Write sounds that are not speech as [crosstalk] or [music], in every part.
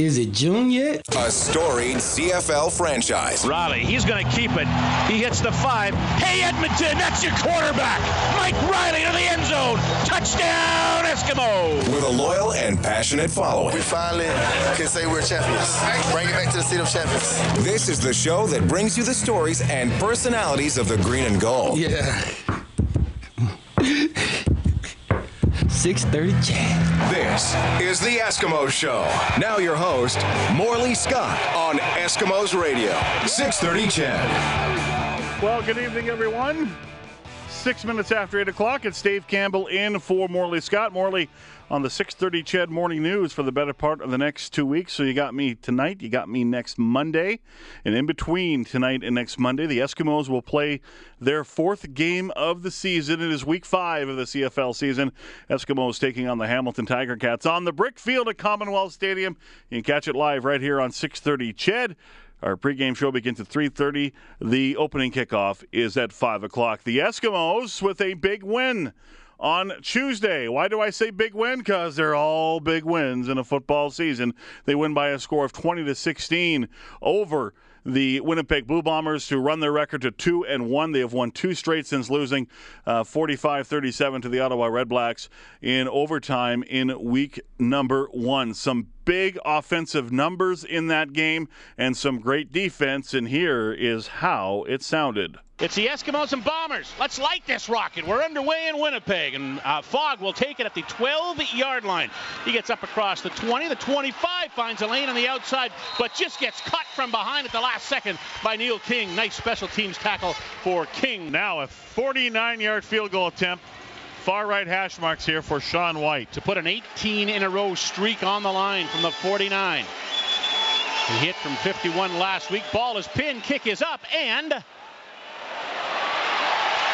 Is it June yet? A storied CFL franchise. Reilly, he's going to keep it. He hits the five. Hey, Edmonton, that's your quarterback. Mike Reilly to the end zone. Touchdown, Eskimo. With a loyal and passionate following. We finally can say we're champions. Bring it back to the seat of champions. This is the show that brings you the stories and personalities of the green and gold. Yeah. 6:30 CHED. This is the Eskimo Show. Now your host, Morley Scott on Eskimos Radio. 6:30 CHED. Well, good evening, everyone. Six minutes after eight o'clock, it's Dave Campbell in for Morley Scott. Morley on the 6:30 CHED Morning News for the better part of the next two weeks. So you got me tonight, you got me next Monday, and in between tonight and next Monday, the Eskimos will play their fourth game of the season. It is Week Five of the CFL season. Eskimos taking on the Hamilton Tiger Cats on the brick field at Commonwealth Stadium. You can catch it live right here on 6:30 CHED. Our pregame show begins at 3:30. The opening kickoff is at 5 o'clock. The Eskimos with a big win on Tuesday. Why do I say big win? Because they're all big wins in a football season. They win by a score of 20 to 16 over the Winnipeg Blue Bombers to run their record to 2 and 1. They have won two straight since losing 45 uh, 37 to the Ottawa Redblacks in overtime in week number one. Some big offensive numbers in that game and some great defense, and here is how it sounded. It's the Eskimos and Bombers. Let's light this rocket. We're underway in Winnipeg, and uh, Fogg will take it at the 12-yard line. He gets up across the 20. The 25 finds a lane on the outside, but just gets cut from behind at the last second by Neil King. Nice special teams tackle for King. Now a 49-yard field goal attempt. Far right hash marks here for Sean Whyte. To put an 18 in a row streak on the line from the 49. He hit from 51 last week. Ball is pinned. Kick is up, and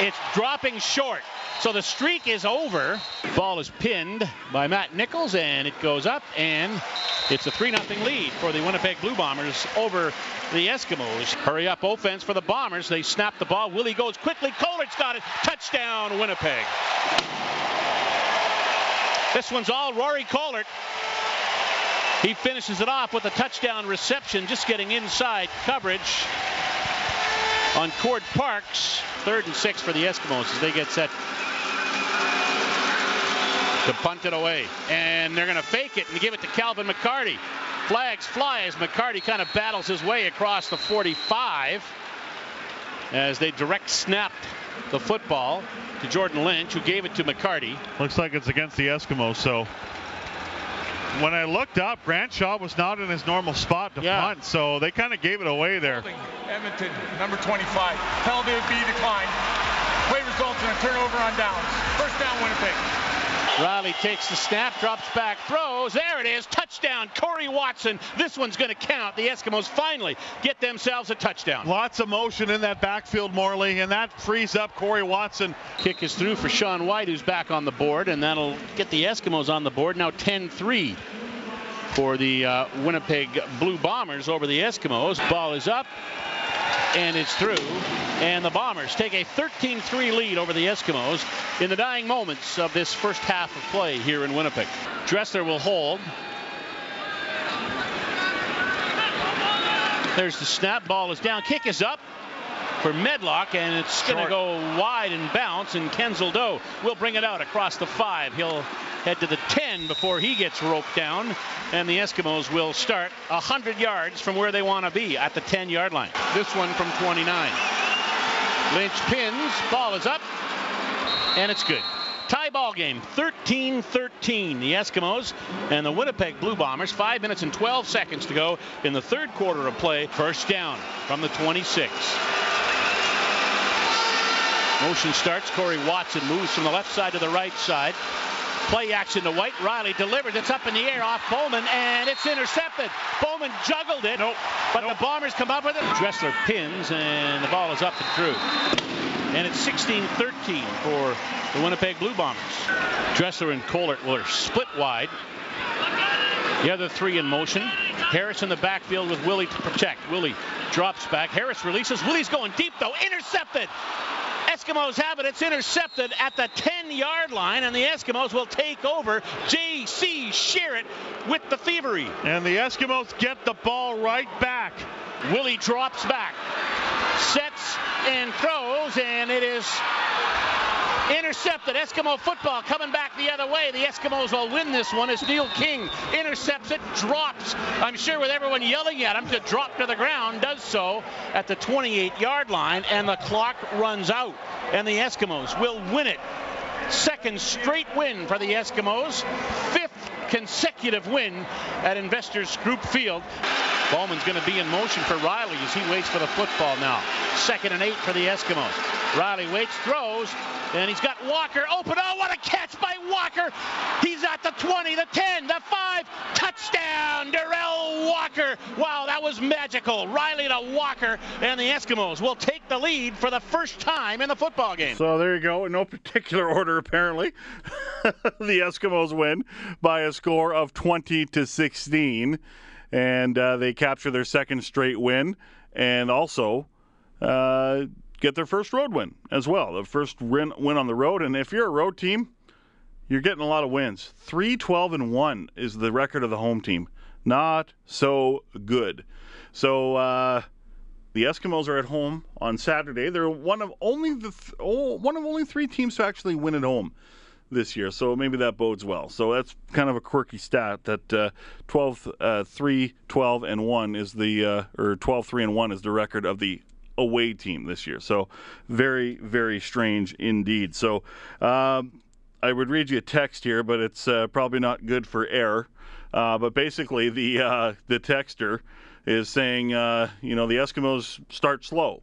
it's dropping short. So the streak is over. Ball is pinned by Matt Nichols, and it goes up, and it's a 3 0 lead for the Winnipeg Blue Bombers over the Eskimos. Hurry up offense for the Bombers. They snap the ball. Willy goes quickly. Kohlert's got it. Touchdown, Winnipeg. This one's all Rory Kohlert. He finishes it off with a touchdown reception, just getting inside coverage on Cord Parks. Third and six for the Eskimos as they get set to punt it away. And they're going to fake it and give it to Calvin McCarty. Flags fly as McCarty kind of battles his way across the 45 as they direct snapped the football to Jordan Lynch, who gave it to McCarty. Looks like it's against the Eskimos, so when I looked up, Grant Shaw was not in his normal spot to Yeah. punt, so they kind of gave it away there. Edmonton, number 25. Penalty would be declined. Play results in a turnover on downs. First down, Winnipeg. Reilly takes the snap, drops back, throws. There it is. Touchdown, Corey Watson. This one's going to count. The Eskimos finally get themselves a touchdown. Lots of motion in that backfield, Morley, and that frees up Corey Watson. Kick is through for Sean Whyte, who's back on the board, and that'll get the Eskimos on the board. Now 10-3 for the uh, Winnipeg Blue Bombers over the Eskimos. Ball is up, and it's through. And the Bombers take a 13-3 lead over the Eskimos in the dying moments of this first half of play here in Winnipeg. Dressler will hold. There's the snap. Ball is down. Kick is up for Medlock, and it's going to go wide and bounce, and Kenzel Doe will bring it out across the five. He'll head to the 10 before he gets roped down, and the Eskimos will start 100 yards from where they want to be at the 10-yard line. This one from 29. Lynch pins, ball is up, and it's good. Tie ball game, 13-13. The Eskimos and the Winnipeg Blue Bombers. Five minutes and 12 seconds to go in the third quarter of play. First down from the 26. Motion starts. Corey Watson moves from the left side to the right side. Play action to White. Reilly delivers. It's up in the air off Bowman, and it's intercepted. Bowman juggled it, Nope. but Nope. the Bombers come up with it. Dressler pins, and the ball is up and through. And it's 16-13 for the Winnipeg Blue Bombers. Dressler and Kohlert were split wide. The other three in motion. Harris in the backfield with Willy to protect. Willy drops back. Harris releases. Willy's going deep though. Intercepted. Eskimos have it. It's intercepted at the 10 yard line, and the Eskimos will take over. J.C. Sherritt with the thievery. And the Eskimos get the ball right back. Willy drops back, sets and throws, and it is intercepted. Eskimo football coming back the other way. The Eskimos will win this one as Neil King intercepts it, drops. I'm sure with everyone yelling at him to drop to the ground, does so at the 28 yard line, and the clock runs out. And the Eskimos will win it. Second straight win for the Eskimos. Fifth consecutive win at Investors Group Field. Bowman's going to be in motion for Reilly as he waits for the football now. Second and eight for the Eskimos. Reilly waits, throws, and he's got Walker open. Oh, what a catch by Walker! He's at the 20, the 10, the 5. Touchdown, Derel Walker. Wow, that was magical. Reilly to Walker, and the Eskimos will take the lead for the first time in the football game. So there you go. In no particular [laughs] order, apparently. [laughs] the Eskimos win by a score of 20 to 16 and uh, they capture their second straight win and also uh, get their first road win as well. The first win, win on the road. And if you're a road team, you're getting a lot of wins. 3 12 and 1 is the record of the home team. Not so good. So uh, the Eskimos are at home on Saturday. They're one of only the th- oh, one of only three teams to actually win at home this year. So maybe that bodes well. So that's kind of a quirky stat that uh, 12, uh, 3, 12, and 1 is the, uh, or 12, 3, and 1 is the record of the away team this year. So very, very strange indeed. So um, I would read you a text here, but it's uh, probably not good for air. Uh, but basically, the uh, the texter is saying, you know, the Eskimos start slow.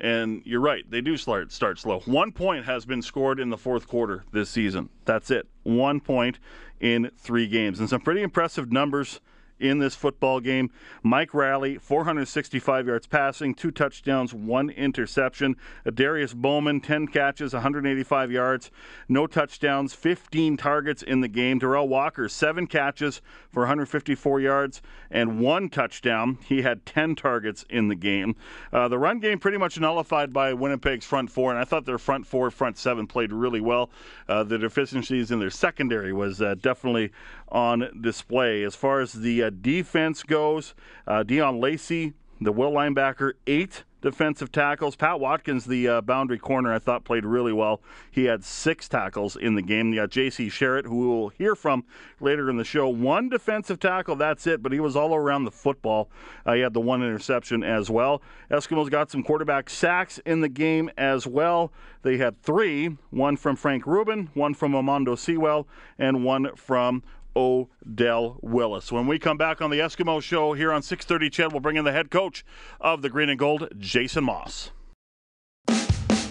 And you're right, they do start start slow. One point has been scored in the fourth quarter this season. That's it. One point in three games, and some pretty impressive numbers in this football game. Mike Reilly, 465 yards passing, two touchdowns, one interception. Darius Bowman, 10 catches, 185 yards, no touchdowns, 15 targets in the game. Derel Walker, seven catches for 154 yards and one touchdown. He had 10 targets in the game. Uh, the run game pretty much nullified by Winnipeg's front four, and I thought their front four, front seven played really well. Uh, the deficiencies in their secondary was uh, definitely on display. As far as the uh, defense goes, uh, Deon Lacey, the will linebacker, eight defensive tackles. Pat Watkins, the uh, boundary corner, I thought played really well. He had six tackles in the game. You got J.C. Sherritt, who we'll hear from later in the show. One defensive tackle, that's it, but he was all around the football. Uh, he had the one interception as well. Eskimos got some quarterback sacks in the game as well. They had three one from Frank Rubin, one from Almondo Sewell, and one from Odell Willis. When we come back on the Eskimo Show here on 6:30, CHED will bring in the head coach of the Green and Gold, Jason Maas.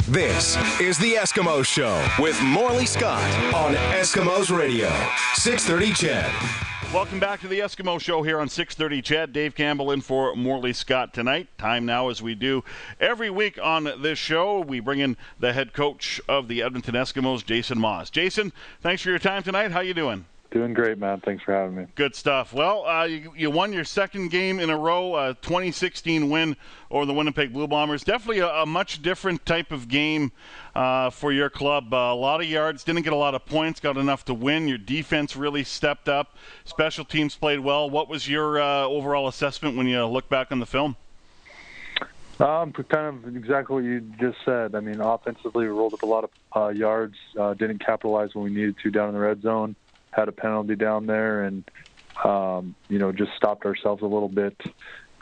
This is the Eskimo Show with Morley Scott on Eskimos Radio, 6:30 CHED. Welcome back to the Eskimo Show here on 6:30. CHED, Dave Campbell in for Morley Scott tonight. Time now, as we do every week on this show, we bring in the head coach of the Edmonton Eskimos, Jason Maas. Jason, thanks for your time tonight. How you doing? Doing great, man. Thanks for having me. Good stuff. Well, uh, you, you, won your second game in a row, a 2016 win over the Winnipeg Blue Bombers. Definitely a, a much different type of game uh, for your club. Uh, a lot of yards, didn't get a lot of points, got enough to win. Your defense really stepped up. Special teams played well. What was your uh, overall assessment when you look back on the film? Um, kind of exactly what you just said. I mean, offensively, we rolled up a lot of uh, yards, uh, didn't capitalize when we needed to down in the red zone had a penalty down there and um, you know just stopped ourselves a little bit.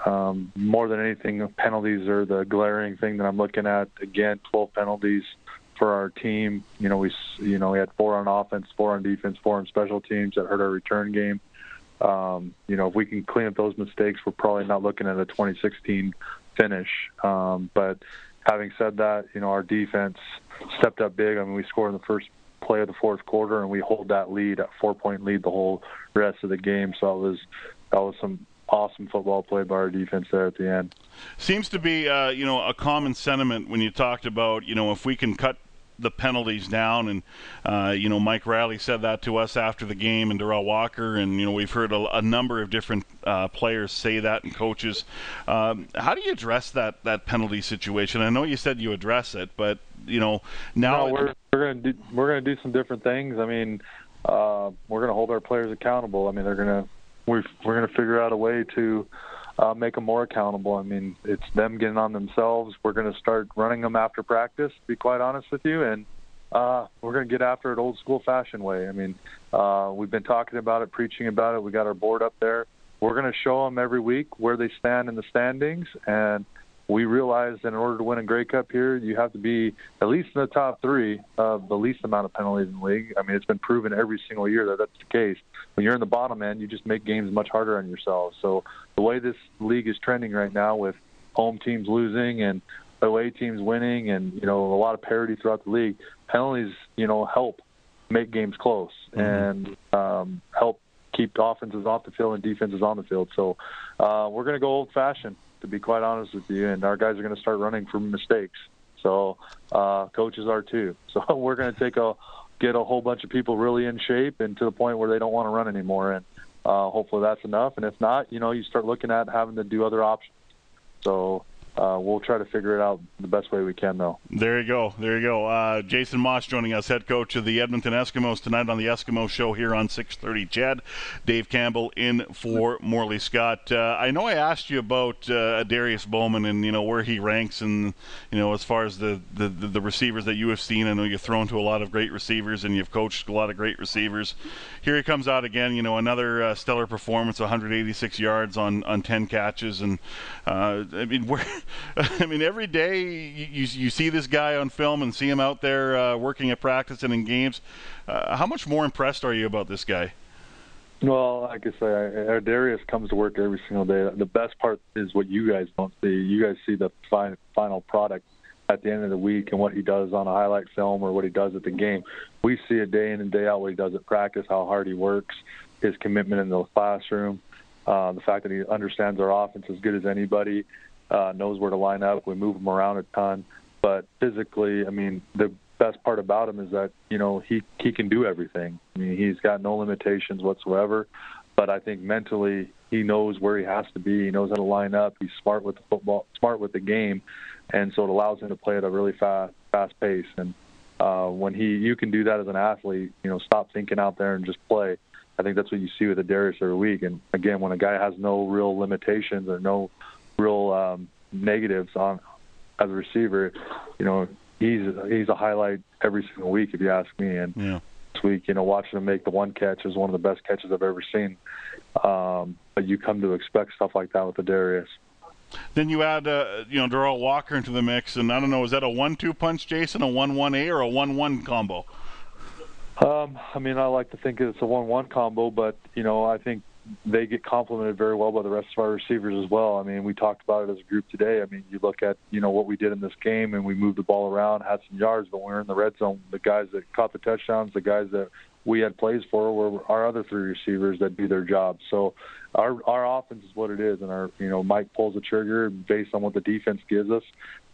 Um, more than anything, penalties are the glaring thing that I'm looking at. Again, 12 penalties for our team. You know, we you know we had four on offense, four on defense, four on special teams that hurt our return game. Um, you know, if we can clean up those mistakes, we're probably not looking at a 2016 finish. Um, but having said that, you know, our defense stepped up big. I mean, we scored in the first play of the fourth quarter, and we hold that lead, a four point lead, the whole rest of the game. So that was that was some awesome football played by our defense there at the end. Seems to be, uh, you know, a common sentiment when you talked about, you know, if we can cut the penalties down. And, uh, you know, Mike Reilly said that to us after the game, and Derel Walker. And, you know, we've heard a, a number of different uh, players say that and coaches. Um, how do you address that, that penalty situation? I know you said you address it, but, you know, now. No, we're, to do, we're to do some different things. I mean, uh, we're going to hold our players accountable. I mean, they're to we're we're going to figure out a way to uh, make them more accountable. I mean, it's them getting on themselves. We're going to start running them after practice. To be quite honest with you, and uh, we're going to get after it old school fashion way. I mean, uh, we've been talking about it, preaching about it. We got our board up there. We're going to show them every week where they stand in the standings, and we realize that in order to win a Grey Cup here, you have to be at least in the top three of the least amount of penalties in the league. I mean, it's been proven every single year that that's the case. When you're in the bottom end, you just make games much harder on yourselves. So the way this league is trending right now, with home teams losing and away teams winning, and you know a lot of parity throughout the league, penalties you know help make games close mm-hmm. and um, help keep offenses off the field and defenses on the field. So uh, we're going to go old fashioned to be quite honest with you. And our guys are going to start running from mistakes. So uh, coaches are too. [laughs] So we're going to take a get a whole bunch of people really in shape and to the point where they don't want to run anymore. And uh, hopefully that's enough. And if not, you know, you start looking at having to do other options. So uh, we'll try to figure it out the best way we can, though. There you go. There you go. Uh, Jason Maas joining us, head coach of the Edmonton Eskimos tonight on the Eskimo Show here on 6:30. CHED, Dave Campbell in for Morley Scott. Uh, I know I asked you about uh, Darius Bowman and you know where he ranks, and you know as far as the, the the receivers that you have seen. I know you've thrown to a lot of great receivers and you've coached a lot of great receivers. Here he comes out again. You know another uh, stellar performance, 186 yards on on 10 catches, and uh, I mean [laughs] where. [laughs] I mean, every day you, you see this guy on film and see him out there uh, working at practice and in games. Uh, how much more impressed are you about this guy? Well, like I say, Darius comes to work every single day. The best part is what you guys don't see. You guys see the fi- final product at the end of the week and what he does on a highlight film or what he does at the game. We see it day in and day out what he does at practice, how hard he works, his commitment in the classroom, uh, the fact that he understands our offense as good as anybody, uh, knows where to line up. We move him around a ton, but physically, I mean, the best part about him is that you know he he can do everything. I mean, he's got no limitations whatsoever. But I think mentally, he knows where he has to be. He knows how to line up. He's smart with the football, smart with the game, and so it allows him to play at a really fast fast pace. And uh, when he, you can do that as an athlete. You know, stop thinking out there and just play. I think that's what you see with the Darius every week. And again, when a guy has no real limitations or no real um, negatives on as a receiver, you know, he's he's a highlight every single week if you ask me. And yeah. this week, you know, watching him make the one catch is one of the best catches I've ever seen. Um, but you come to expect stuff like that with the Darius. Then you add, uh, you know, Derel Walker into the mix, and I don't know, is that a one-two punch, Jason, a one-one-A, or a one-one combo? Um, I mean, I like to think it's a one-one combo, but you know, I think they get complemented very well by the rest of our receivers as well. I mean, we talked about it as a group today. I mean, you look at you know what we did in this game, and we moved the ball around, had some yards, but we were in the red zone, the guys that caught the touchdowns, the guys that we had plays for were our other three receivers that do their job. So our our offense is what it is, and our you know Mike pulls the trigger based on what the defense gives us.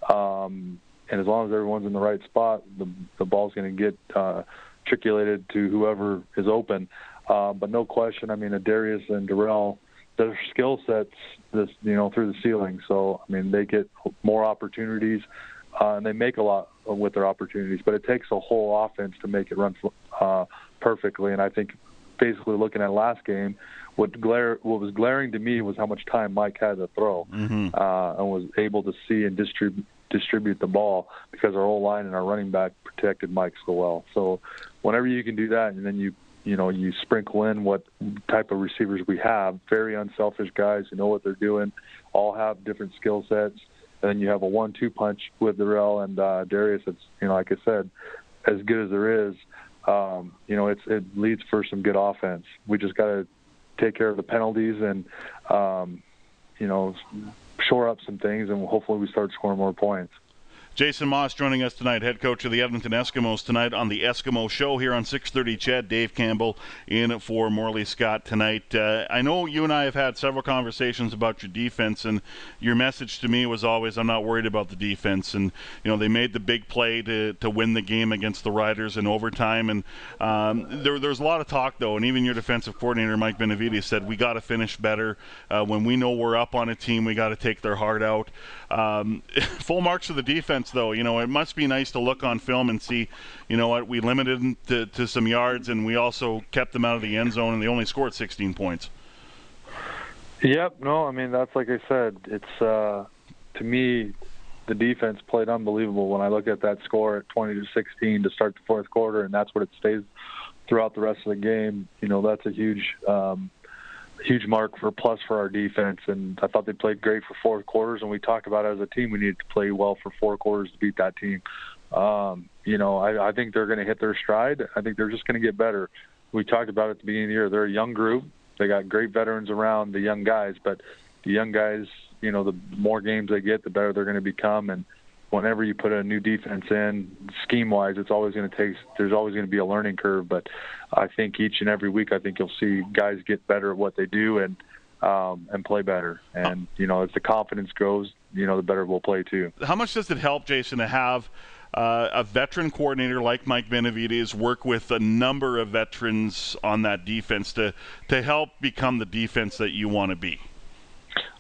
Um, and as long as everyone's in the right spot, the the ball's going to get uh, triculated to whoever is open. Uh, but no question, I mean, Darius and Derel, their skill sets, this you know, through the ceiling. So I mean, they get more opportunities, uh, and they make a lot with their opportunities. But it takes a whole offense to make it run uh, perfectly. And I think, basically, looking at last game, what glare what was glaring to me was how much time Mike had to throw, mm-hmm. uh, and was able to see and distribute distribute the ball because our whole line and our running back protected Mike so well. So whenever you can do that, and then you you know, you sprinkle in what type of receivers we have. Very unselfish guys who know what they're doing. All have different skill sets. And then you have a one-two punch with Derel and uh, Darius. It's you know, like I said, as good as there is. Um, you know, it's it leads for some good offense. We just got to take care of the penalties and um, you know shore up some things, and hopefully we start scoring more points. Jason Maas joining us tonight, head coach of the Edmonton Eskimos tonight on the Eskimo Show here on 6:30. CHED, Dave Campbell in for Morley Scott tonight. Uh, I know you and I have had several conversations about your defense, and your message to me was always, "I'm not worried about the defense." And you know, they made the big play to, to win the game against the Riders in overtime, and um, there, there's a lot of talk though, and even your defensive coordinator Mike Benevides said we got to finish better. Uh, when we know we're up on a team, we got to take their heart out. Um, [laughs] full marks for the defense defense, though. You know, it must be nice to look on film and see, you know what, we limited them to, to some yards, and we also kept them out of the end zone, and they only scored 16 points. Yep. No, I mean that's like I said. It's uh, to me, the defense played unbelievable when I look at that score at 20 to 16 to start the fourth quarter, and that's what it stays throughout the rest of the game. You know, that's a huge, um, huge mark for plus for our defense. And I thought they played great for four quarters. And we talked about as a team, we needed to play well for four quarters to beat that team. Um, you know, I, I think they're going to hit their stride. I think they're just going to get better. We talked about it at the beginning of the year. They're a young group. They got great veterans around the young guys, but the young guys, you know, the more games they get, the better they're going to become. And whenever you put a new defense in, scheme wise, it's always going to take. There's always going to be a learning curve. But I think each and every week, I think you'll see guys get better at what they do and um, and play better. And you know, as the confidence grows, you know, the better we'll play too. How much does it help, Jason, to have? Uh, a veteran coordinator like Mike Benevides work with a number of veterans on that defense to to help become the defense that you want to be.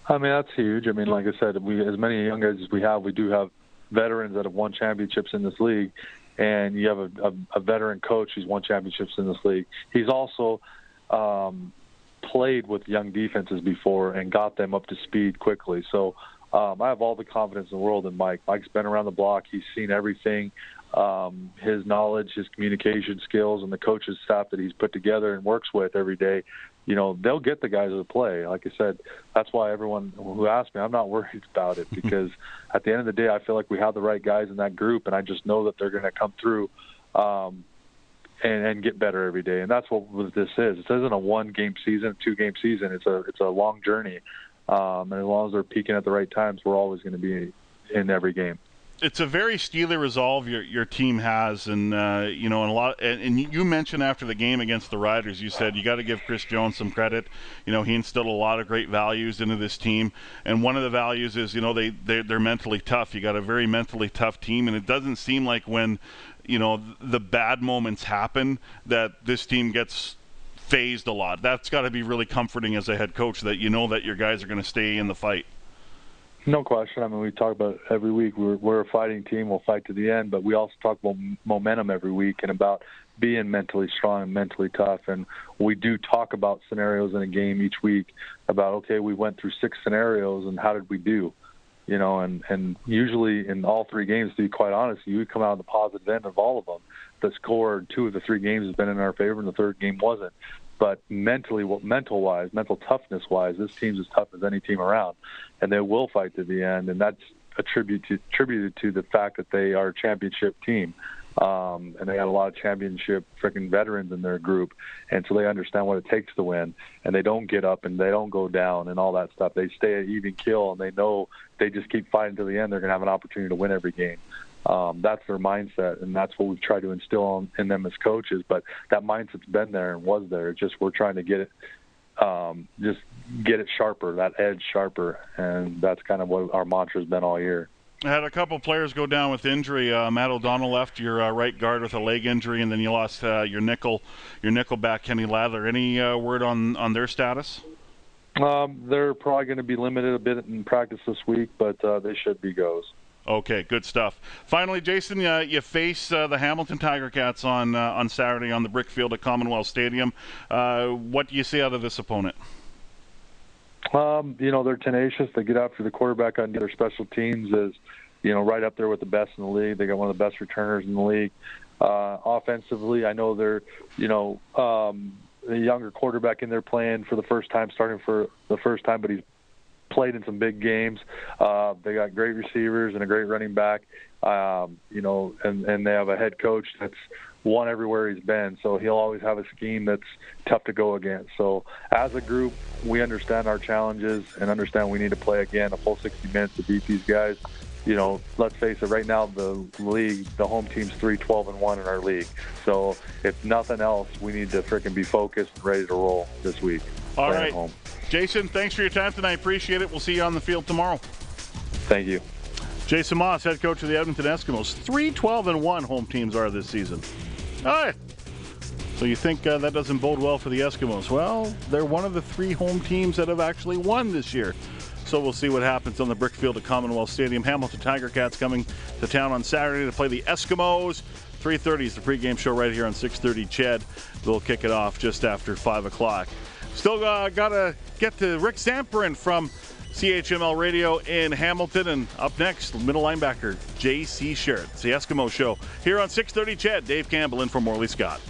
I mean that's huge. I mean, like I said, we as many young guys as we have, we do have veterans that have won championships in this league, and you have a, a, a veteran coach who's won championships in this league. He's also um, played with young defenses before and got them up to speed quickly. So um, I have all the confidence in the world in Mike. Mike's been around the block. He's seen everything. Um, his knowledge, his communication skills, and the coaches staff that he's put together and works with every day, you know, they'll get the guys to play. Like I said, that's why everyone who asked me, I'm not worried about it [laughs] because at the end of the day, I feel like we have the right guys in that group, and I just know that they're going to come through. Um, and, and get better every day, and that's what this is. This isn't a one-game season, two-game season. It's a it's a long journey, um, and as long as they're peaking at the right times, we're always going to be in every game. It's a very steely resolve your your team has, and uh, you know, and a lot. And, and, you mentioned after the game against the Riders, you said you got to give Chris Jones some credit. You know, he instilled a lot of great values into this team, and one of the values is you know they they're, they're mentally tough. You got a very mentally tough team, and it doesn't seem like when you know the bad moments happen that this team gets phased a lot. That's got to be really comforting as a head coach that you know that your guys are going to stay in the fight. No question. I mean, we talk about every week. We're we're a fighting team. We'll fight to the end, but we also talk about momentum every week and about being mentally strong and mentally tough. And we do talk about scenarios in a game each week about okay, we went through six scenarios and how did we do? You know, and and usually in all three games, to be quite honest, you come out on the positive end of all of them. The score two of the three games has been in our favor, and the third game wasn't but mentally, mental wise, mental toughness wise, this team's as tough as any team around, and they will fight to the end, and that's attributed to, attributed to the fact that they are a championship team. Um, and they got a lot of championship freaking veterans in their group, and so they understand what it takes to win. And they don't get up and they don't go down and all that stuff. They stay at even kill, and they know they just keep fighting to the end. They're going to have an opportunity to win every game um, that's their mindset, and that's what we've tried to instill in them as coaches. But that mindset's been there and was there. It's just we're trying to get it, um, just get it sharper, that edge sharper, and that's kind of what our mantra's been all year. I had a couple players go down with injury. Uh, Matt O'Donnell left your uh, right guard with a leg injury, and then you lost uh, your nickel, your nickel back Kenny Ladler. Any uh, word on on their status? Um, they're probably going to be limited a bit in practice this week, but uh, they should be goes. Okay, good stuff. Finally, Jason, uh, you face uh, the Hamilton Tiger Cats on uh, on Saturday on the brick field at Commonwealth Stadium. Uh, what do you see out of this opponent? Um, you know, they're tenacious. They get after the quarterback on their special teams is, you know, right up there with the best in the league. They got one of the best returners in the league. Uh, offensively, I know they're, you know, um, a younger quarterback in there playing for the first time, starting for the first time, but he's played in some big games. Uh, they got great receivers and a great running back. Um, you know, and and they have a head coach that's won everywhere he's been. So he'll always have a scheme that's tough to go against. So as a group, we understand our challenges and understand we need to play again a full 60 minutes to beat these guys. You know, let's face it. Right now, the league, the home team's three, twelve, and one in our league. So if nothing else, we need to freaking be focused and ready to roll this week. All right. Home. Jason, thanks for your time tonight. Appreciate it. We'll see you on the field tomorrow. Thank you. Jason Maas, head coach of the Edmonton Eskimos. 3 12 and 1 home teams are this season. All right. So you think uh, that doesn't bode well for the Eskimos? Well, they're one of the three home teams that have actually won this year. So we'll see what happens on the brick field at Commonwealth Stadium. Hamilton Tiger Cats coming to town on Saturday to play the Eskimos. 3.30 is the pregame show right here on 6.30 Ched. We'll kick it off just after 5 o'clock. Still uh, got to get to Rick Zamperin from CHML Radio in Hamilton. And up next, middle linebacker J.C. Sherritt. It's the Eskimo Show here on 6.30 CHED. Dave Campbell in for Morley Scott.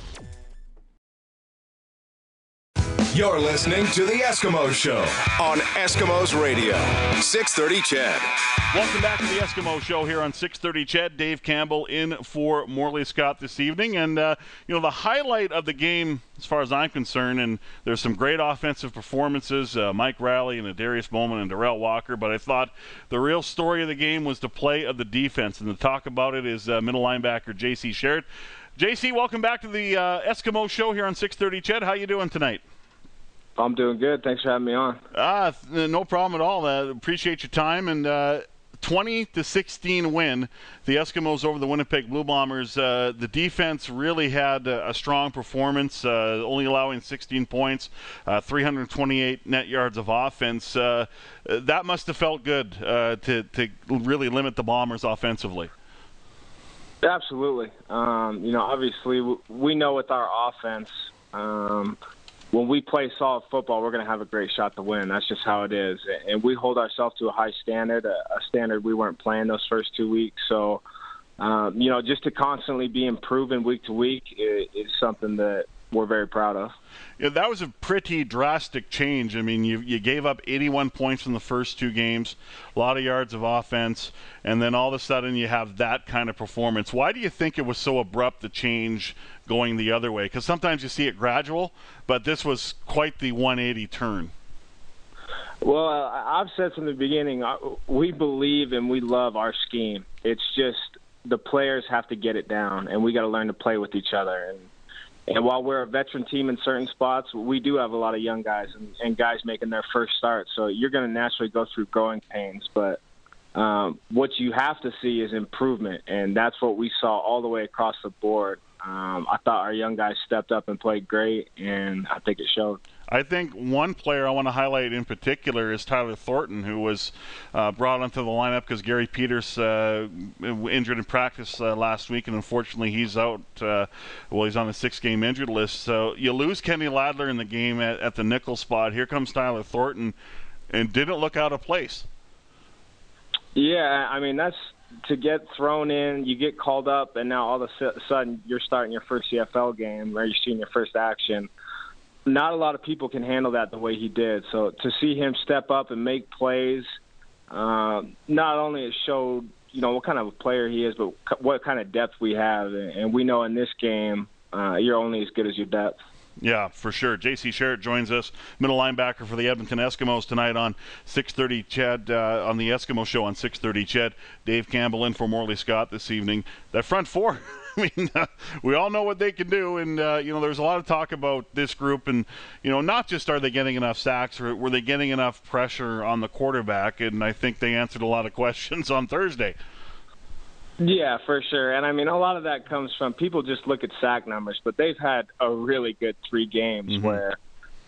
You're listening to The Eskimo Show on Eskimos Radio. 630 CHED. Welcome back to the Eskimo Show here on 6:30. CHED. Dave Campbell in for Morley Scott this evening, and uh, you know the highlight of the game, as far as I'm concerned, and there's some great offensive performances, uh, Mike Reilly and Darius Bowman and Derel Walker. But I thought the real story of the game was the play of the defense, and to talk about it is uh, middle linebacker J.C. Sherritt. J.C., welcome back to the uh, Eskimo Show here on 6:30. CHED, how you doing tonight? I'm doing good. Thanks for having me on. Ah, no problem at all. Uh, appreciate your time and. Uh, 20 to 16 win. The Eskimos over the Winnipeg Blue Bombers. Uh, the defense really had a, a strong performance, uh, only allowing 16 points, uh, 328 net yards of offense. Uh, that must have felt good uh, to to really limit the Bombers offensively. Absolutely. Um, you know, obviously we know with our offense. Um, when we play solid football, we're going to have a great shot to win. That's just how it is, and we hold ourselves to a high standard, a, standard we weren't playing those first two weeks. So, um, you know, just to constantly be improving week to week is, is something that we're very proud of. Yeah, that was a pretty drastic change. I mean, you, you gave up 81 points in the first two games, a lot of yards of offense, and then all of a sudden you have that kind of performance. Why do you think it was so abrupt the change going the other way? Because sometimes you see it gradual, but this was quite the 180 turn. Well, I've said from the beginning, we believe and we love our scheme. It's just the players have to get it down, and we got to learn to play with each other. And and while we're a veteran team in certain spots, we do have a lot of young guys and, and guys making their first start. So you're going to naturally go through growing pains. But um, what you have to see is improvement, and that's what we saw all the way across the board. Um, I thought our young guys stepped up and played great, and I think it showed. I think one player I want to highlight in particular is Tyler Thornton, who was uh, brought onto the lineup because Garry Peters uh, injured in practice uh, last week, and unfortunately he's out. Uh, well, he's on the six-game injured list. So you lose Kenny Ladler in the game at, at the nickel spot. Here comes Tyler Thornton, and didn't look out of place. Yeah, I mean that's to get thrown in. You get called up, and now all of a sudden you're starting your first CFL game, or you're seeing your first action not a lot of people can handle that the way he did. So to see him step up and make plays, uh, not only it showed you know what kind of a player he is, but what kind of depth we have. And we know in this game, uh, you're only as good as your depth. Yeah, for sure. J.C. Sherritt joins us, middle linebacker for the Edmonton Eskimos tonight on 6:30. CHED uh, on the Eskimo Show on 6:30. CHED, Dave Campbell in for Morley Scott this evening. That front four. [laughs] I mean, uh, we all know what they can do, and uh, you know, there's a lot of talk about this group, and you know, not just are they getting enough sacks, or were they getting enough pressure on the quarterback? And I think they answered a lot of [laughs] questions on Thursday. Yeah, for sure. And I mean, a lot of that comes from people just look at sack numbers, but they've had a really good three games mm-hmm. where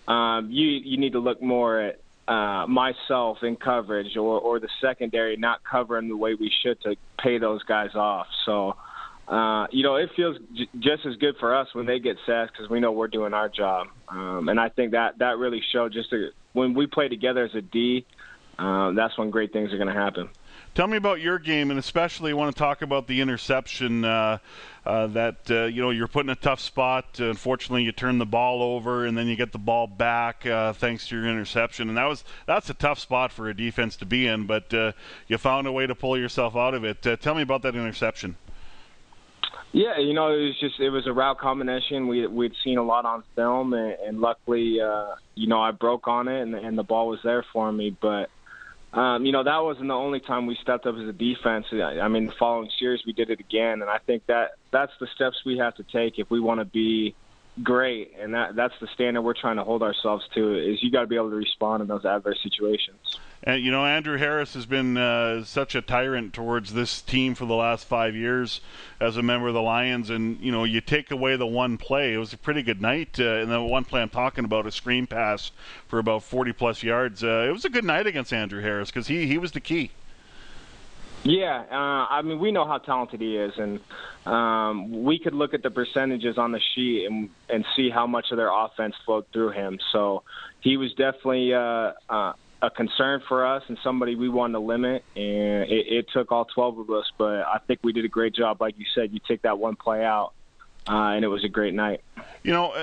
um, you you need to look more at uh, myself in coverage or or the secondary not covering the way we should to pay those guys off. So. Uh, you know, it feels j- just as good for us when they get sacks because we know we're doing our job, um, and I think that that really showed. Just when we play together as a D, uh, that's when great things are going to happen. Tell me about your game, and especially I want to talk about the interception uh, uh, that uh, you know you're put in a tough spot. unfortunately, you turn the ball over, and then you get the ball back uh, thanks to your interception, and that was that's a tough spot for a defense to be in. But uh, you found a way to pull yourself out of it. Uh, tell me about that interception. Yeah, you know, it was just it was a route combination we we'd seen a lot on film, and, and luckily, you know, I broke on it, and, and the ball was there for me, but um, you know, that wasn't the only time we stepped up as a defense. I mean, the following series we did it again, and I think that that's the steps we have to take if we want to be great, and that that's the standard we're trying to hold ourselves to. Is you got to be able to respond in those adverse situations. And you know, Andrew Harris has been uh, such a tyrant towards this team for the last five years as a member of the Lions. And you know, you take away the one play, it was a pretty good night. Uh, and the one play I'm talking about, a screen pass for about 40 plus yards. Uh, it was a good night against Andrew Harris because he he was the key. Yeah, uh, I mean, we know how talented he is, and um, we could look at the percentages on the sheet and and see how much of their offense flowed through him. So he was definitely uh, uh, a concern for us and somebody we wanted to limit. And it, it took all 12 of us, but I think we did a great job. Like you said, you take that one play out, uh, and it was a great night. You know,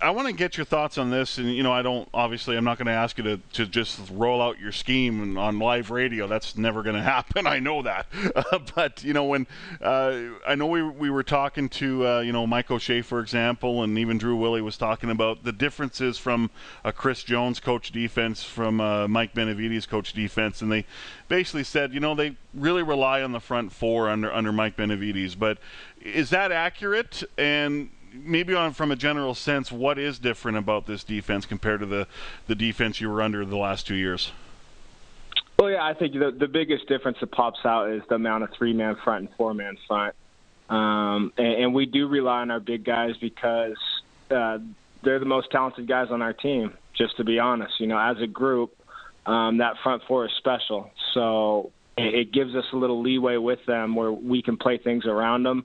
I want to get your thoughts on this, and you know, I don't obviously, I'm not going to ask you to, to just roll out your scheme on live radio. That's never going [laughs] to happen. I know that. Uh, [laughs] but you know, when uh, I know we we were talking to uh, you know Mike O'Shea, for example, and even Drew Willy was talking about the differences from a Chris Jones coach defense from uh, Mike Benevides coach defense, and they basically said, you know, they really rely on the front four under under Mike Benevides. But is that accurate? And maybe on from a general sense, what is different about this defense compared to the the defense you were under the last two years? Well, yeah, I think the the biggest difference that pops out is the amount of three man front and four man front, um, and, and we do rely on our big guys because uh, they're the most talented guys on our team. Just to be honest, you know, as a group, um, that front four is special. So it, it gives us a little leeway with them where we can play things around them.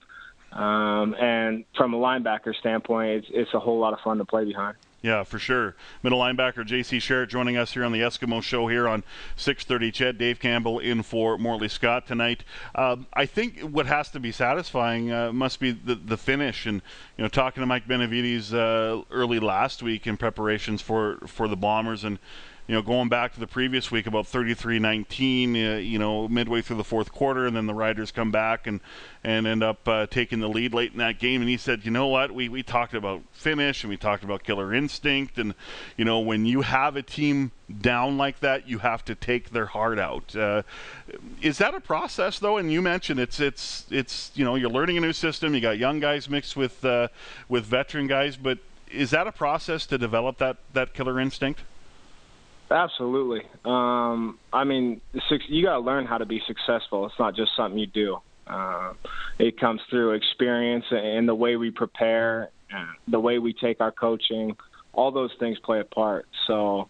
Um, and from a linebacker standpoint, it's, it's a whole lot of fun to play behind. Yeah, for sure. Middle linebacker J.C. Sherritt joining us here on the Eskimo Show here on 6:30. CHED Dave Campbell in for Morley Scott tonight. Um, I think what has to be satisfying uh, must be the the finish. And you know, talking to Mike Benevides uh, early last week in preparations for for the Bombers and you know, going back to the previous week about 33-19, uh, you know, midway through the fourth quarter, and then the Riders come back and and end up uh, taking the lead late in that game. And he said, you know what, we we talked about finish and we talked about killer instinct, and you know, when you have a team down like that, you have to take their heart out. Uh, is that a process though? And you mentioned it's it's it's you know, you're learning a new system. You got young guys mixed with uh, with veteran guys, but is that a process to develop that that killer instinct? Absolutely. Um, I mean, you got to learn how to be successful. It's not just something you do. Uh, it comes through experience and the way we prepare, the way we take our coaching. All those things play a part. So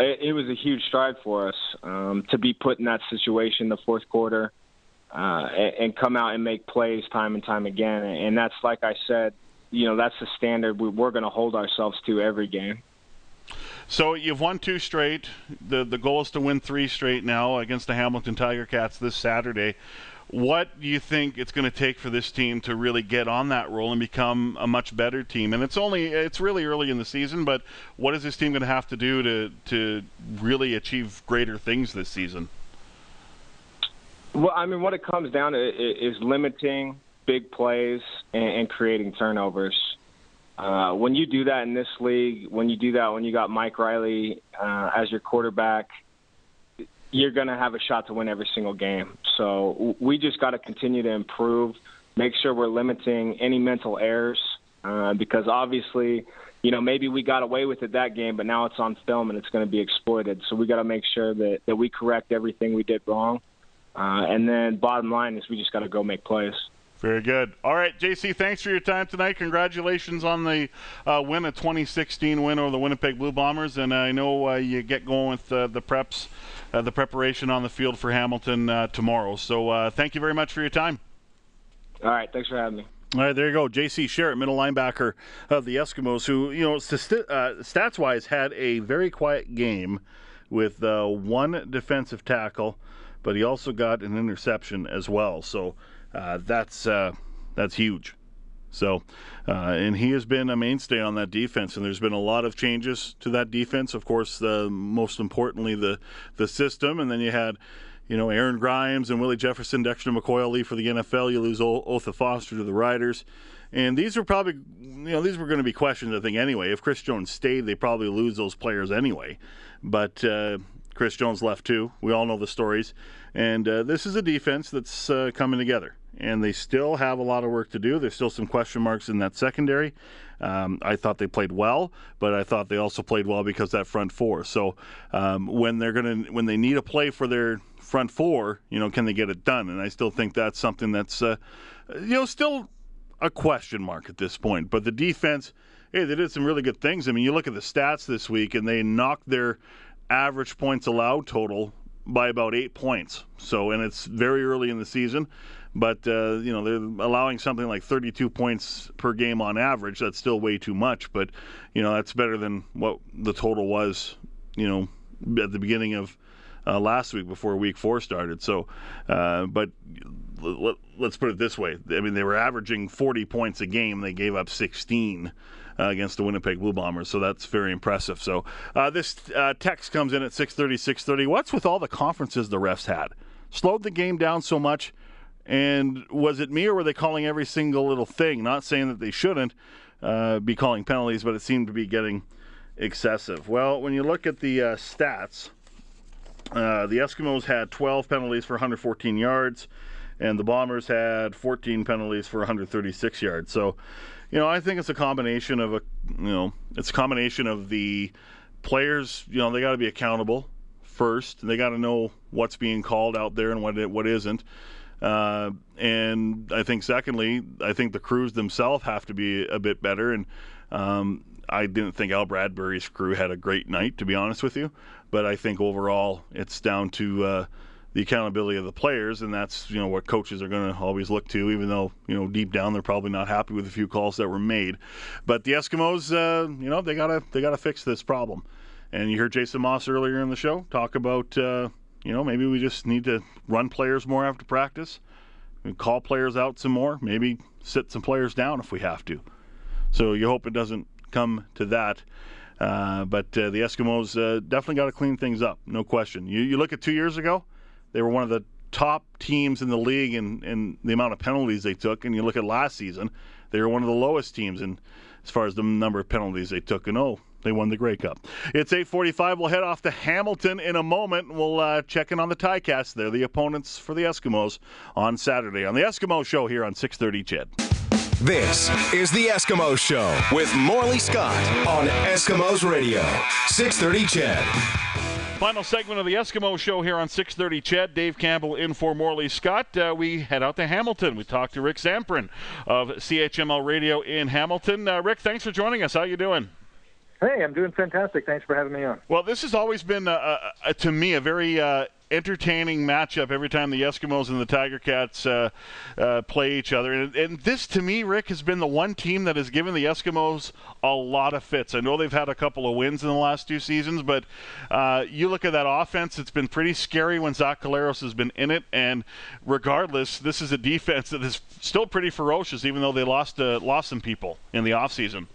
it, it was a huge stride for us um, to be put in that situation the fourth quarter uh, and, and come out and make plays time and time again. And that's like I said, you know, that's the standard we, we're going to hold ourselves to every game. So you've won two straight. The the goal is to win three straight now against the Hamilton Tiger Cats this Saturday. What do you think it's going to take for this team to really get on that roll and become a much better team? And it's only it's really early in the season, but what is this team going to have to do to to really achieve greater things this season? Well, I mean, what it comes down to is limiting big plays and, creating turnovers. Uh, when you do that in this league, when you do that when you got Mike Reilly uh, as your quarterback, you're going to have a shot to win every single game. So we just got to continue to improve, make sure we're limiting any mental errors, uh, because obviously, you know, maybe we got away with it that game, but now it's on film and it's going to be exploited. So we got to make sure that, that we correct everything we did wrong. Uh, and then bottom line is we just got to go make plays. Very good. All right, JC, thanks for your time tonight. Congratulations on the uh, win, a 2016 win over the Winnipeg Blue Bombers, and I know uh, you get going with uh, the preps, uh, the preparation on the field for Hamilton uh, tomorrow. So uh, thank you very much for your time. All right, thanks for having me. All right, there you go. J.C. Sherritt, middle linebacker of the Eskimos, who, you know, stats wise had a very quiet game with one defensive tackle, but he also got an interception as well. So, that's uh, that's huge. So, uh, and he has been a mainstay on that defense, and there's been a lot of changes to that defense. Of course, the most importantly the the system, and then you had. You know, Aaron Grymes and Willie Jefferson, Dexter McCoy leave for the NFL. You lose Otha Foster to the Riders. And these are probably, you know, these were going to be questions, I think, anyway. If Chris Jones stayed, they probably lose those players anyway. But uh, Chris Jones left too. We all know the stories. And uh, this is a defense that's uh, coming together. and they still have a lot of work to do. There's still some question marks in that secondary. Um, I thought they played well, but I thought they also played well because that front four. So um, when they're gonna when they need a play for their front four, you know, can they get it done? And I still think that's something that's uh, you know still a question mark at this point. But the defense, hey, they did some really good things. I mean, you look at the stats this week, and they knocked their average points allowed total by about eight points. So, and it's very early in the season but uh, you know they're allowing something like 32 points per game on average. That's still way too much, but you know that's better than what the total was. You know, at the beginning of uh, last week before Week Four started. So, uh, but let, us put it this way: I mean, they were averaging 40 points a game. They gave up 16. Uh, against the Winnipeg Blue Bombers, so that's very impressive. So uh, this uh, text comes in at 6:30, 6:30. What's with all the conferences the refs had? Slowed the game down so much and was it me or were they calling every single little thing? Not saying that they shouldn't uh, be calling penalties, but it seemed to be getting excessive. Well, when you look at the uh, stats, uh, the Eskimos had 12 penalties for 114 yards, and the Bombers had 14 penalties for 136 yards. So, you know, I think it's a combination of a, you know, it's a combination of the players. You know, they got to be accountable first. They got to know what's being called out there and what it, what isn't. Uh, and I think, secondly, I think the crews themselves have to be a bit better. And um, I didn't think Al Bradbury's crew had a great night, to be honest with you. But I think overall, it's down to uh, the accountability of the players, and that's you know what coaches are going to always look to, even though you know deep down they're probably not happy with a few calls that were made. But the Eskimos, uh, you know, they gotta they gotta fix this problem. And you heard Jason Maas earlier in the show talk about uh, you know, maybe we just need to run players more after practice, call players out some more, maybe sit some players down if we have to. So you hope it doesn't come to that. Uh, but uh, the Eskimos uh, definitely got to clean things up, no question. You, you look at two years ago, they were one of the top teams in the league in, in the amount of penalties they took. And you look at last season, they were one of the lowest teams in as far as the number of penalties they took. And oh, they won the Grey Cup. It's 8:45. We'll head off to Hamilton in a moment. We'll uh, check in on the Ticats. They're the opponents for the Eskimos on Saturday on the Eskimo Show here on 6:30. CHED. This is the Eskimo Show with Morley Scott on Eskimos Radio 6:30. CHED. Final segment of the Eskimo Show here on 6:30. CHED, Dave Campbell in for Morley Scott. Uh, we head out to Hamilton. We talked to Rick Zamperin of CHML Radio in Hamilton. Uh, Rick, thanks for joining us. How you doing? Hey, I'm doing fantastic. Thanks for having me on. Well, this has always been, uh, uh, uh to me, a very uh, entertaining matchup every time the Eskimos and the Tiger Cats uh, uh, play each other. And, and, this, to me, Rick, has been the one team that has given the Eskimos a lot of fits. I know they've had a couple of wins in the last two seasons, but you look at that offense, it's been pretty scary when Zach Collaros has been in it. And regardless, this is a defense that is still pretty ferocious, even though they lost, lost some people in the offseason.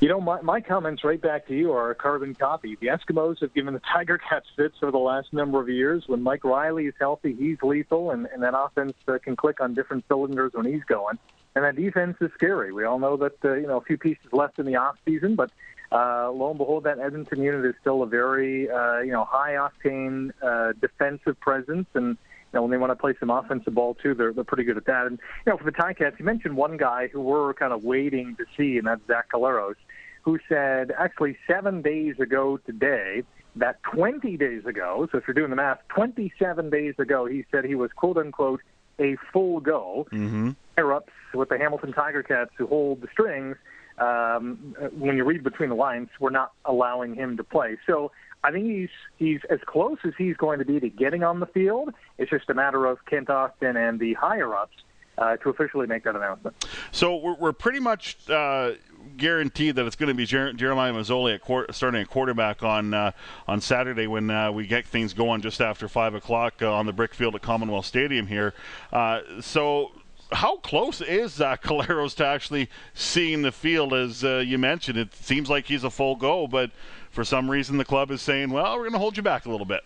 You know, my, my comments right back to you are a carbon copy. The Eskimos have given the Tiger Cats fits for the last number of years. When Mike Reilly is healthy, he's lethal, and, and that offense uh, can click on different cylinders when he's going. And that defense is scary. We all know that, uh, you know, a few pieces left in the off season, but uh, lo and behold, that Edmonton unit is still a very, uh, you know, high octane uh, defensive presence. And, know, when they want to play some offensive ball too, they're they're pretty good at that. And you know, for the Ticats, you mentioned one guy who we're kind of waiting to see, and that's Zach Collaros, who said actually seven days ago today that 20 days ago, so if you're doing the math, 27 days ago, he said he was quote unquote a full go. Mm-hmm. Ups with the Hamilton Tiger Cats who hold the strings. Um, when you read between the lines, we're not allowing him to play. So I think he's he's as close as he's going to be to getting on the field. It's just a matter of Kent Austin and the higher ups uh, to officially make that announcement. So we're, we're pretty much uh, guaranteed that it's going to be Jer- Jeremiah Masoli at starting at quarterback on uh, on Saturday when uh, we get things going just after five o'clock uh, on the brick field at Commonwealth Stadium here. Uh, so how close is [laughs] Zach Collaros to actually seeing the field? As uh, you mentioned, it seems like he's a full go, but for some reason the club is saying, "Well, we're going to hold you back a little bit."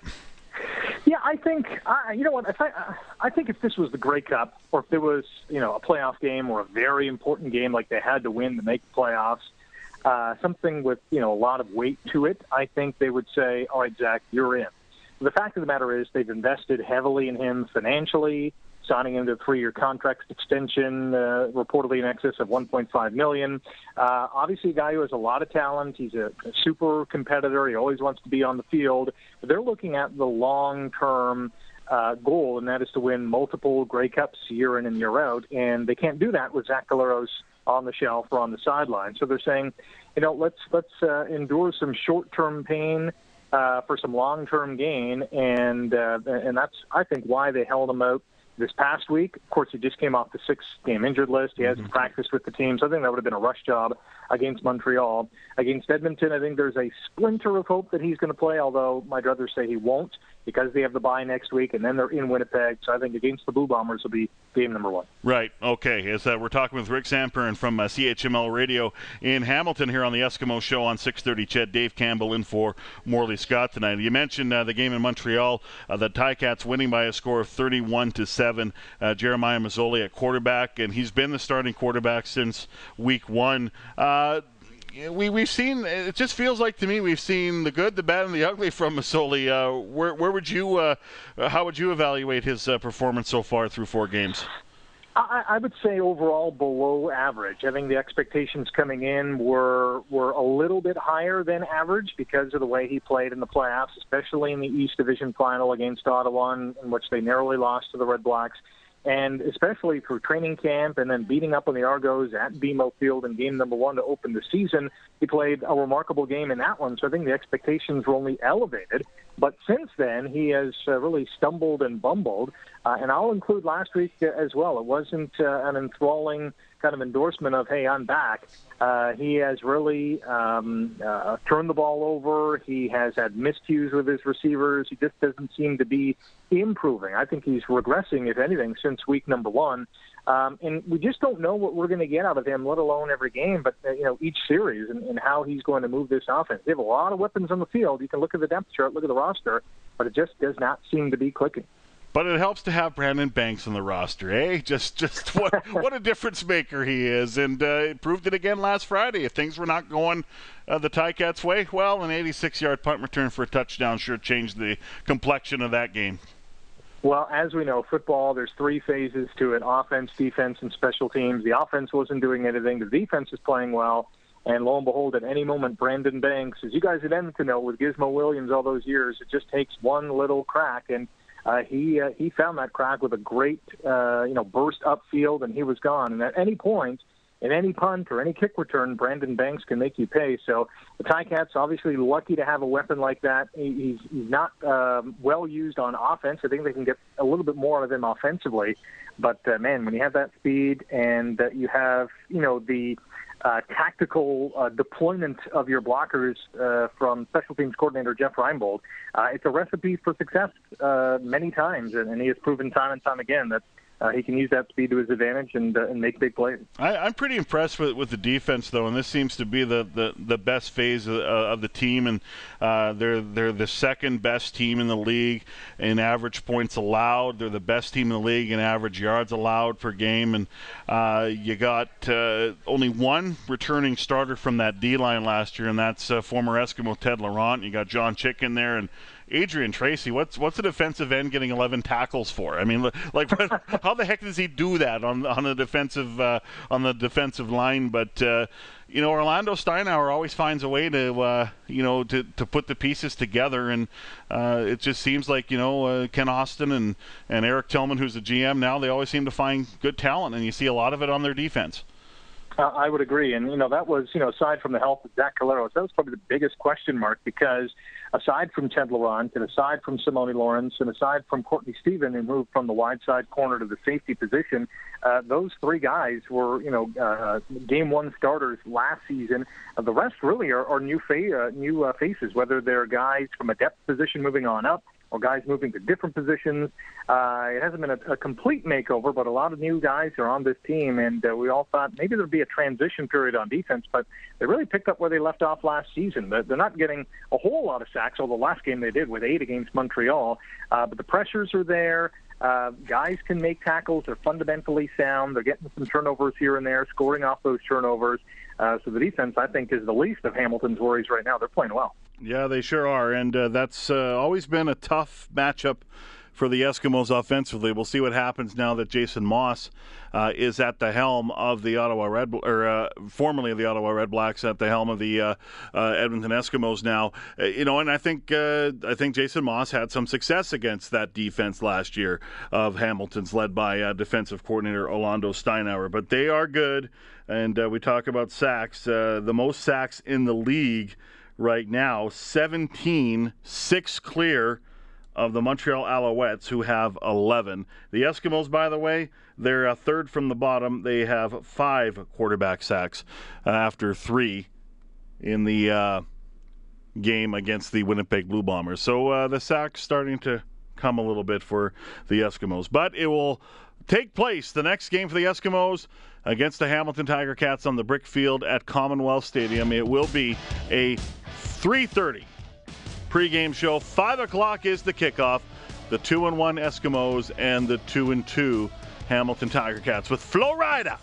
Yeah, I think uh, you know what I I think if this was the Grey Cup or if there was you know a playoff game or a very important game like they had to win to make the playoffs, uh, something with you know a lot of weight to it, I think they would say, "All right, Zach, you're in." The fact of the matter is they've invested heavily in him financially, signing into a three-year contract extension, uh, reportedly in excess of 1.5 million. Uh, obviously, a guy who has a lot of talent. He's a, a super competitor. He always wants to be on the field. But they're looking at the long-term uh, goal, and that is to win multiple Grey Cups year in and year out. And they can't do that with Zach Collaros on the shelf or on the sideline. So they're saying, you know, let's let's uh, endure some short-term pain uh, for some long-term gain, and uh, and that's I think why they held him out this past week. Of course, he just came off the six-game injured list. He hasn't mm-hmm. practiced with the team, so I think that would have been a rush job against Montreal. Against Edmonton, I think there's a splinter of hope that he's going to play, although my brothers say he won't because they have the bye next week and then they're in Winnipeg. So I think against the Blue Bombers will be game number one. Right. Okay. As uh, we're talking with Rick Zamperin from uh, CHML Radio in Hamilton here on the Eskimo Show on 6:30. CHED Dave Campbell in for Morley Scott tonight. You mentioned uh, the game in Montreal, uh, the Ticats winning by a score of 31 to seven. Uh, Jeremiah Masoli at quarterback, and he's been the starting quarterback since week one. We we've seen. It just feels like to me we've seen the good, the bad, and the ugly from Masoli. Uh, where where would you, uh, how would you evaluate his uh, performance so far through four games? I, I would say overall below average. I think the expectations coming in were were a little bit higher than average because of the way he played in the playoffs, especially in the East Division final against Ottawa, in which they narrowly lost to the Red Blacks and especially for training camp and then beating up on the Argos at BMO Field in game number one to open the season, he played a remarkable game in that one. So I think the expectations were only elevated. But since then, he has uh, really stumbled and bumbled. Uh, and I'll include last week uh, as well. It wasn't uh, an enthralling kind of endorsement of, hey, I'm back. Uh, he has really um, turned the ball over. He has had miscues with his receivers. He just doesn't seem to be improving. I think he's regressing, if anything, since week number one. Um, and we just don't know what we're going to get out of him, let alone every game, but uh, you know each series and, and how he's going to move this offense. They have a lot of weapons on the field. You can look at the depth chart, look at the roster, but it just does not seem to be clicking. But it helps to have Brandon Banks on the roster, eh? [laughs] Just, just what, [laughs] what a difference maker he is, and uh, proved it again last Friday. If things were not going uh, the Ticats' way, well, an 86-yard punt return for a touchdown sure changed the complexion of that game. Well, as we know, football, there's three phases to it offense, defense, and special teams. The offense wasn't doing anything, the defense is playing well. And lo and behold, at any moment, Brandon Banks, as you guys at to know, with Gizmo Williams all those years, it just takes one little crack, and uh, he uh, he found that crack with a great uh, you know burst upfield, and he was gone. And at any point, in any punt or any kick return, Brandon Banks can make you pay. So the Ticats obviously lucky to have a weapon like that. He's, not um, well used on offense. I think they can get a little bit more out of him offensively. But uh, man, when you have that speed and uh, you have you know the uh, tactical uh, deployment of your blockers uh, from special teams coordinator Jeff Reinebold, uh, it's a recipe for success uh, many times, and, and he has proven time and time again that uh, he can use that speed to his advantage and, uh, and make big plays. I, am pretty impressed with, with the defense, though, and this seems to be the, the, the best phase of, uh, of the team. And uh, they're they're the second best team in the league in average points allowed. They're the best team in the league in average yards allowed per game. And uh, you got uh, only one returning starter from that D line last year, and that's former Eskimo Ted Laurent. You got John Chick in there, and Adrian Tracy, what's what's a defensive end getting 11 tackles for? I mean, like, [laughs] how the heck does he do that on on the defensive uh, on the defensive line? But uh, you know, Orlando Steinauer always finds a way to uh, you know to, to put the pieces together, and uh, it just seems like you know uh, Kent Austin and and Eric Tillman, who's the GM now, they always seem to find good talent, and you see a lot of it on their defense. Uh, I would agree, and you know that was you know aside from the health of Zach Collaros, that was probably the biggest question mark because aside from Ted Laurent and aside from Simoni Lawrence and aside from Courtney Stephen, who moved from the wide side corner to the safety position, uh, those three guys were you know uh, game one starters last season. Uh, the rest really are, are new fa- uh, new uh, faces, whether they're guys from a depth position moving on up or guys moving to different positions. Uh, it hasn't been a, a complete makeover, but a lot of new guys are on this team, and uh, we all thought maybe there'd be a transition period on defense, but they really picked up where they left off last season. They're not getting a whole lot of sacks, although last game they did with eight against Montreal, uh, but the pressures are there. Uh, guys can make tackles. They're fundamentally sound. They're getting some turnovers here and there, scoring off those turnovers. Uh, so the defense, I think, is the least of Hamilton's worries right now. They're playing well. Yeah, they sure are, and uh, that's uh, always been a tough matchup for the Eskimos offensively. We'll see what happens now that Jason Maas uh, is at the helm of the Ottawa Red, or uh, formerly the Ottawa Red Blacks, at the helm of the uh, uh Edmonton Eskimos now. Uh, you know, and I think uh, I think Jason Maas had some success against that defense last year of Hamilton's, led by defensive coordinator Orlando Steinauer. But they are good, and we talk about sacks. the most sacks in the league right now 17, six clear of the Montreal Alouettes, who have 11. The Eskimos, by the way, they're a third from the bottom. They have five quarterback sacks uh, after three in the uh, game against the Winnipeg Blue Bombers. So uh, the sacks starting to come a little bit for the Eskimos. But it will take place the next game for the Eskimos against the Hamilton Tiger Cats on the brick field at Commonwealth Stadium. It will be a 3:30 pregame show. Five o'clock is the kickoff. The two and one Eskimos and the two and two Hamilton Tiger Cats with Florida.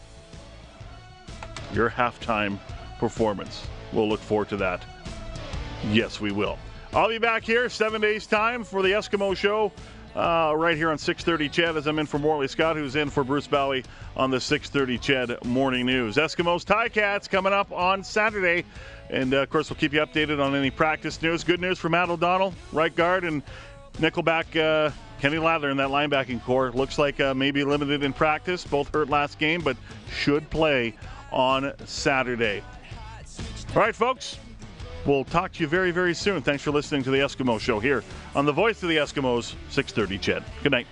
Your halftime performance. We'll look forward to that. Yes, we will. I'll be back here seven days time for the Eskimo show. Uh, right here on 6:30 CHED, as I'm in for Morley Scott, who's in for Bruce Bowie on the 6:30 CHED Morning News. Eskimos Ticats coming up on Saturday. And uh, of course, we'll keep you updated on any practice news. Good news for Matt O'Donnell, right guard, and nickelback uh, Kenny Ladler in that linebacking corps. Looks like uh, maybe limited in practice. Both hurt last game, but should play on Saturday. All right, folks. We'll talk to you very, very soon. Thanks for listening to the Eskimo Show here on the Voice of the Eskimos, 6:30. CHED. Good night.